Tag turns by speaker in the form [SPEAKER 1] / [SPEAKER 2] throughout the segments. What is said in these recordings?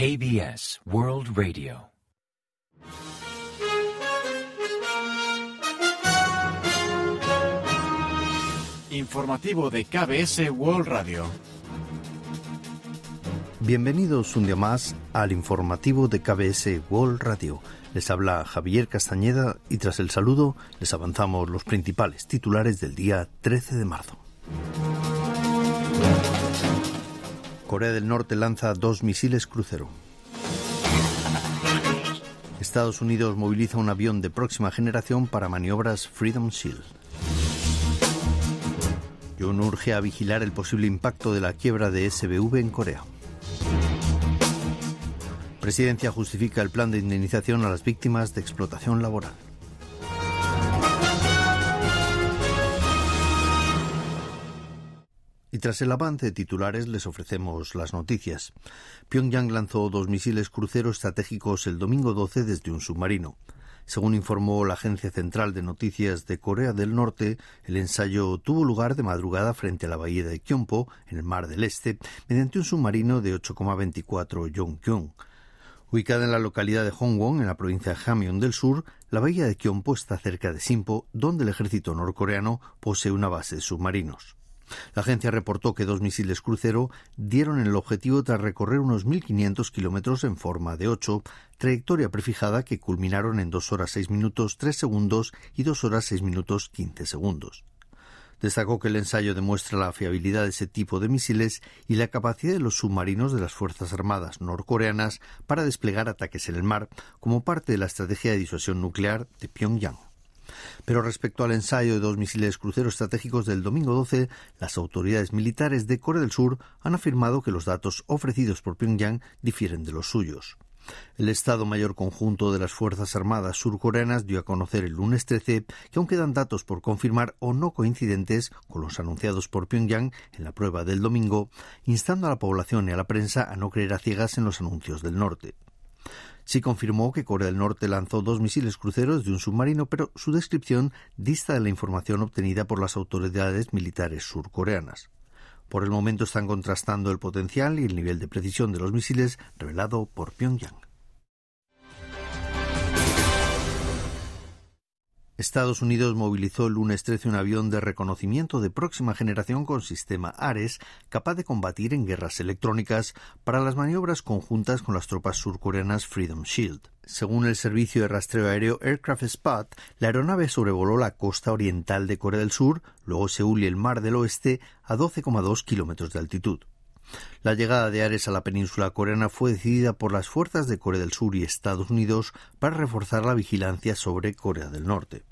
[SPEAKER 1] KBS World Radio.
[SPEAKER 2] Informativo de KBS World Radio.
[SPEAKER 3] Bienvenidos un día más al informativo de KBS World Radio. Les habla Javier Castañeda y tras el saludo les avanzamos los principales titulares del día 13 de marzo. Corea del Norte lanza dos misiles crucero. Estados Unidos moviliza un avión de próxima generación para maniobras Freedom Shield. John urge a vigilar el posible impacto de la quiebra de SBV en Corea. Presidencia justifica el plan de indemnización a las víctimas de explotación laboral. Tras el avance de titulares les ofrecemos las noticias. Pyongyang lanzó dos misiles cruceros estratégicos el domingo 12 desde un submarino. Según informó la Agencia Central de Noticias de Corea del Norte, el ensayo tuvo lugar de madrugada frente a la bahía de Kyompo, en el Mar del Este, mediante un submarino de 8,24 Yongkyong. Ubicada en la localidad de Hongwon, en la provincia de Hamgyong del Sur, la bahía de Kyompo está cerca de Simpo, donde el ejército norcoreano posee una base de submarinos. La agencia reportó que dos misiles crucero dieron el objetivo tras recorrer unos 1.500 kilómetros en forma de ocho, trayectoria prefijada que culminaron en dos horas seis minutos tres segundos y dos horas seis minutos quince segundos. Destacó que el ensayo demuestra la fiabilidad de ese tipo de misiles y la capacidad de los submarinos de las Fuerzas Armadas norcoreanas para desplegar ataques en el mar como parte de la estrategia de disuasión nuclear de Pyongyang. Pero respecto al ensayo de dos misiles cruceros estratégicos del domingo 12, las autoridades militares de Corea del Sur han afirmado que los datos ofrecidos por Pyongyang difieren de los suyos. El Estado Mayor Conjunto de las Fuerzas Armadas surcoreanas dio a conocer el lunes 13 que aún quedan datos por confirmar o no coincidentes con los anunciados por Pyongyang en la prueba del domingo, instando a la población y a la prensa a no creer a ciegas en los anuncios del norte. Sí confirmó que Corea del Norte lanzó dos misiles cruceros de un submarino, pero su descripción dista de la información obtenida por las autoridades militares surcoreanas. Por el momento están contrastando el potencial y el nivel de precisión de los misiles revelado por Pyongyang. Estados Unidos movilizó el lunes 13 un avión de reconocimiento de próxima generación con sistema Ares capaz de combatir en guerras electrónicas para las maniobras conjuntas con las tropas surcoreanas Freedom Shield. Según el servicio de rastreo aéreo Aircraft Spot, la aeronave sobrevoló la costa oriental de Corea del Sur, luego Seúl y el Mar del Oeste a 12,2 kilómetros de altitud. La llegada de Ares a la península coreana fue decidida por las fuerzas de Corea del Sur y Estados Unidos para reforzar la vigilancia sobre Corea del Norte.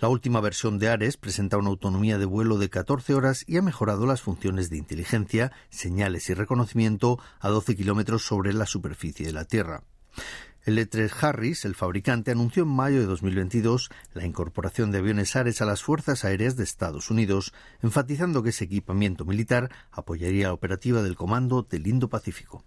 [SPEAKER 3] La última versión de Ares presenta una autonomía de vuelo de 14 horas y ha mejorado las funciones de inteligencia, señales y reconocimiento a 12 kilómetros sobre la superficie de la Tierra. El E3 Harris, el fabricante, anunció en mayo de 2022 la incorporación de aviones Ares a las Fuerzas Aéreas de Estados Unidos, enfatizando que ese equipamiento militar apoyaría la operativa del Comando del Indo-Pacífico.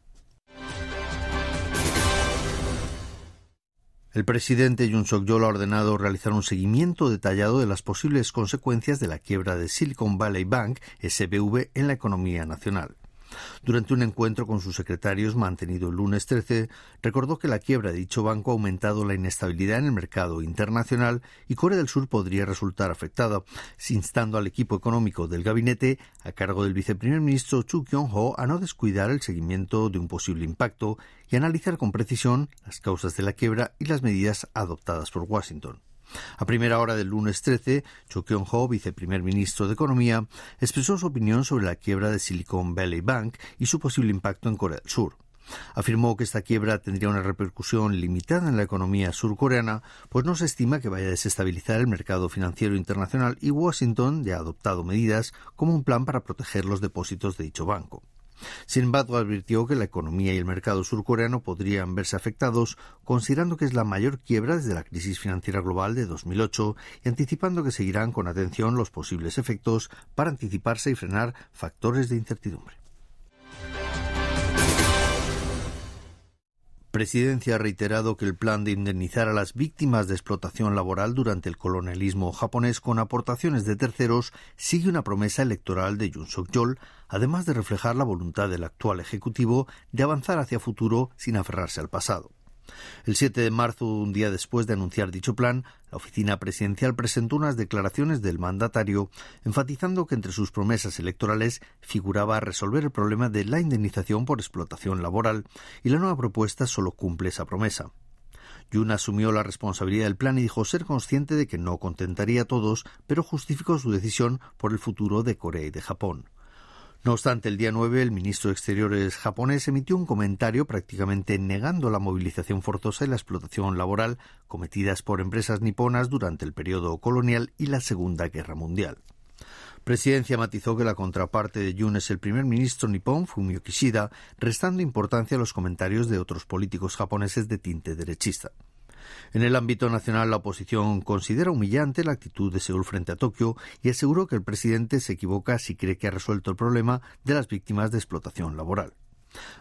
[SPEAKER 3] El presidente Yoon Suk-yeol ha ordenado realizar un seguimiento detallado de las posibles consecuencias de la quiebra de Silicon Valley Bank, SBV, en la economía nacional. Durante un encuentro con sus secretarios mantenido el lunes 13, recordó que la quiebra de dicho banco ha aumentado la inestabilidad en el mercado internacional y Corea del Sur podría resultar afectada, instando al equipo económico del gabinete, a cargo del viceprimer ministro Chu Kyung-ho, a no descuidar el seguimiento de un posible impacto y analizar con precisión las causas de la quiebra y las medidas adoptadas por Washington. A primera hora del lunes 13, Cho Kyung-ho, viceprimer ministro de Economía, expresó su opinión sobre la quiebra de Silicon Valley Bank y su posible impacto en Corea del Sur. Afirmó que esta quiebra tendría una repercusión limitada en la economía surcoreana, pues no se estima que vaya a desestabilizar el mercado financiero internacional y Washington ya ha adoptado medidas como un plan para proteger los depósitos de dicho banco. Sin embargo, advirtió que la economía y el mercado surcoreano podrían verse afectados, considerando que es la mayor quiebra desde la crisis financiera global de 2008 y anticipando que seguirán con atención los posibles efectos para anticiparse y frenar factores de incertidumbre. Presidencia ha reiterado que el plan de indemnizar a las víctimas de explotación laboral durante el colonialismo japonés con aportaciones de terceros sigue una promesa electoral de Yoon Suk-yeol, además de reflejar la voluntad del actual ejecutivo de avanzar hacia futuro sin aferrarse al pasado. El 7 de marzo, un día después de anunciar dicho plan, la oficina presidencial presentó unas declaraciones del mandatario enfatizando que entre sus promesas electorales figuraba resolver el problema de la indemnización por explotación laboral y la nueva propuesta solo cumple esa promesa. Yun asumió la responsabilidad del plan y dijo ser consciente de que no contentaría a todos, pero justificó su decisión por el futuro de Corea y de Japón. No obstante, el día 9 el ministro de Exteriores japonés emitió un comentario prácticamente negando la movilización forzosa y la explotación laboral cometidas por empresas niponas durante el periodo colonial y la Segunda Guerra Mundial. Presidencia matizó que la contraparte de Yun es el primer ministro nipón Fumio Kishida, restando importancia a los comentarios de otros políticos japoneses de tinte derechista. En el ámbito nacional, la oposición considera humillante la actitud de Seúl frente a Tokio y aseguró que el presidente se equivoca si cree que ha resuelto el problema de las víctimas de explotación laboral.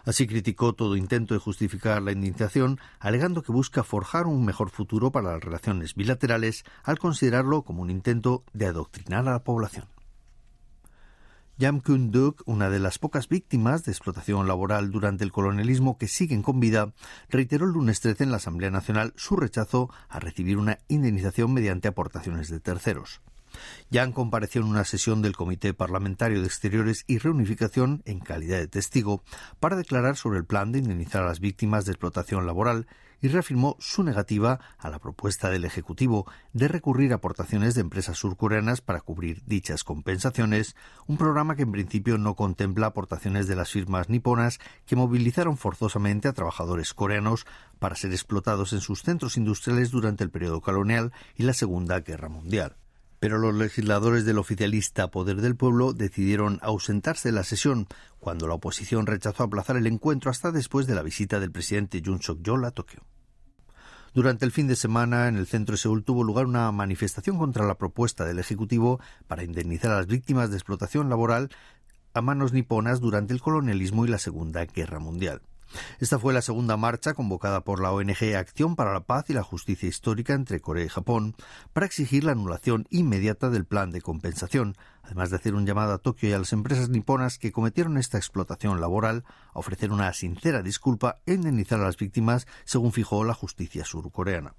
[SPEAKER 3] Así criticó todo intento de justificar la indemnización, alegando que busca forjar un mejor futuro para las relaciones bilaterales al considerarlo como un intento de adoctrinar a la población. Yam Kun-duk, una de las pocas víctimas de explotación laboral durante el colonialismo que siguen con vida, reiteró el lunes 13 en la Asamblea Nacional su rechazo a recibir una indemnización mediante aportaciones de terceros. Yang compareció en una sesión del Comité Parlamentario de Exteriores y Reunificación en calidad de testigo para declarar sobre el plan de indemnizar a las víctimas de explotación laboral y reafirmó su negativa a la propuesta del Ejecutivo de recurrir a aportaciones de empresas surcoreanas para cubrir dichas compensaciones, un programa que en principio no contempla aportaciones de las firmas niponas que movilizaron forzosamente a trabajadores coreanos para ser explotados en sus centros industriales durante el periodo colonial y la Segunda Guerra Mundial pero los legisladores del oficialista Poder del Pueblo decidieron ausentarse de la sesión cuando la oposición rechazó aplazar el encuentro hasta después de la visita del presidente Jun Suk-yeol a Tokio. Durante el fin de semana, en el centro de Seúl tuvo lugar una manifestación contra la propuesta del Ejecutivo para indemnizar a las víctimas de explotación laboral a manos niponas durante el colonialismo y la Segunda Guerra Mundial. Esta fue la segunda marcha convocada por la ONG Acción para la Paz y la Justicia Histórica entre Corea y Japón para exigir la anulación inmediata del plan de compensación, además de hacer un llamado a Tokio y a las empresas niponas que cometieron esta explotación laboral a ofrecer una sincera disculpa e indemnizar a las víctimas según fijó la justicia surcoreana.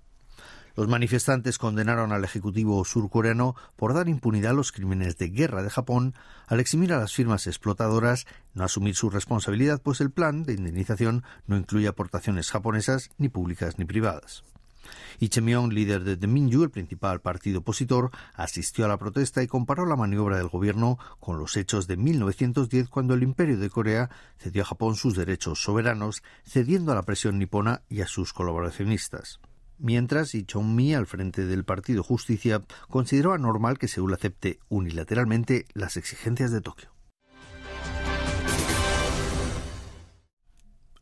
[SPEAKER 3] Los manifestantes condenaron al Ejecutivo surcoreano por dar impunidad a los crímenes de guerra de Japón al eximir a las firmas explotadoras, no asumir su responsabilidad, pues el plan de indemnización no incluye aportaciones japonesas ni públicas ni privadas. Ichemion, líder de Minju, el principal partido opositor, asistió a la protesta y comparó la maniobra del gobierno con los hechos de 1910 cuando el imperio de Corea cedió a Japón sus derechos soberanos, cediendo a la presión nipona y a sus colaboracionistas mientras Lee mi al frente del Partido Justicia, consideró anormal que Seúl acepte unilateralmente las exigencias de Tokio.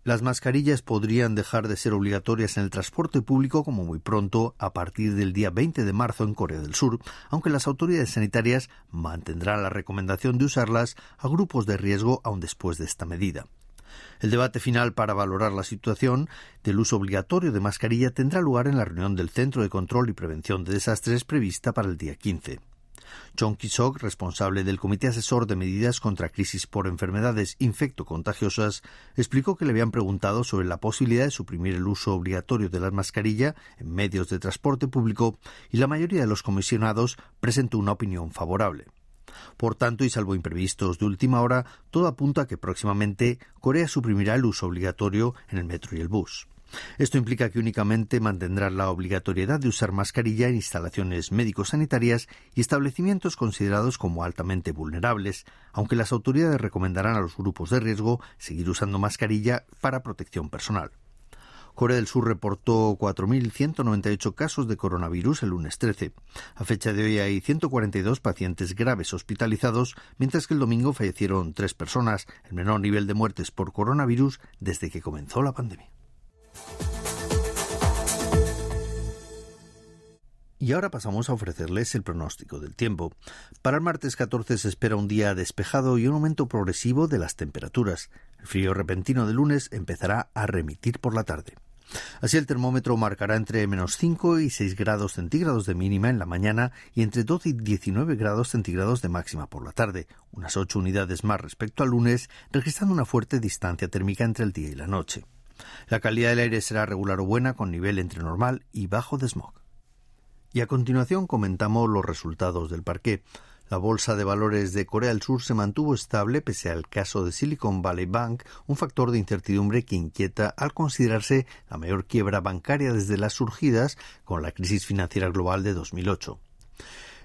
[SPEAKER 3] Las mascarillas podrían dejar de ser obligatorias en el transporte público como muy pronto a partir del día 20 de marzo en Corea del Sur, aunque las autoridades sanitarias mantendrán la recomendación de usarlas a grupos de riesgo aún después de esta medida. El debate final para valorar la situación del uso obligatorio de mascarilla tendrá lugar en la reunión del Centro de Control y Prevención de Desastres prevista para el día 15. John Kisok, responsable del Comité Asesor de Medidas contra Crisis por Enfermedades Infectocontagiosas, explicó que le habían preguntado sobre la posibilidad de suprimir el uso obligatorio de la mascarilla en medios de transporte público y la mayoría de los comisionados presentó una opinión favorable. Por tanto, y salvo imprevistos de última hora, todo apunta a que próximamente Corea suprimirá el uso obligatorio en el metro y el bus. Esto implica que únicamente mantendrá la obligatoriedad de usar mascarilla en instalaciones médico-sanitarias y establecimientos considerados como altamente vulnerables, aunque las autoridades recomendarán a los grupos de riesgo seguir usando mascarilla para protección personal. Corea del Sur reportó 4.198 casos de coronavirus el lunes 13. A fecha de hoy hay 142 pacientes graves hospitalizados, mientras que el domingo fallecieron tres personas, el menor nivel de muertes por coronavirus desde que comenzó la pandemia. Y ahora pasamos a ofrecerles el pronóstico del tiempo. Para el martes 14 se espera un día despejado y un aumento progresivo de las temperaturas. El frío repentino de lunes empezará a remitir por la tarde. Así el termómetro marcará entre menos 5 y 6 grados centígrados de mínima en la mañana y entre 12 y 19 grados centígrados de máxima por la tarde, unas 8 unidades más respecto al lunes, registrando una fuerte distancia térmica entre el día y la noche. La calidad del aire será regular o buena con nivel entre normal y bajo de smog. Y a continuación comentamos los resultados del parqué. La bolsa de valores de Corea del Sur se mantuvo estable pese al caso de Silicon Valley Bank, un factor de incertidumbre que inquieta al considerarse la mayor quiebra bancaria desde las surgidas con la crisis financiera global de 2008.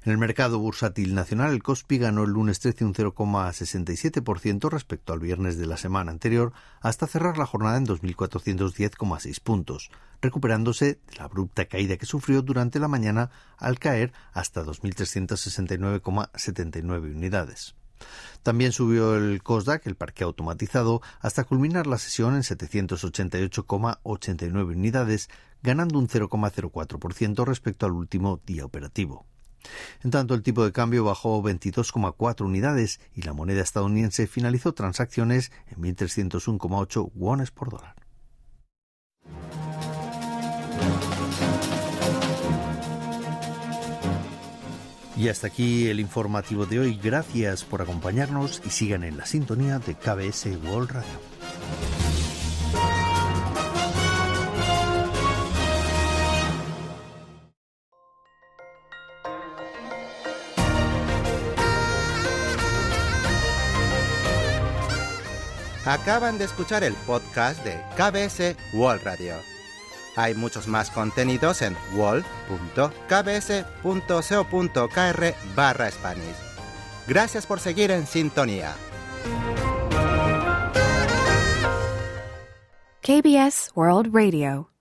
[SPEAKER 3] En el mercado bursátil nacional, el Kospi ganó el lunes 13 un 0,67% respecto al viernes de la semana anterior, hasta cerrar la jornada en 2.410,6 puntos, recuperándose de la abrupta caída que sufrió durante la mañana al caer hasta 2.369,79 unidades. También subió el COSDAC, el parque automatizado, hasta culminar la sesión en 788,89 unidades, ganando un 0,04% respecto al último día operativo. En tanto, el tipo de cambio bajó 22,4 unidades y la moneda estadounidense finalizó transacciones en 1.301,8 wones por dólar. Y hasta aquí el informativo de hoy. Gracias por acompañarnos y sigan en la sintonía de KBS World Radio.
[SPEAKER 4] Acaban de escuchar el podcast de KBS World Radio. Hay muchos más contenidos en wall.kbs.co.kr barra Spanish. Gracias por seguir en sintonía.
[SPEAKER 5] KBS World Radio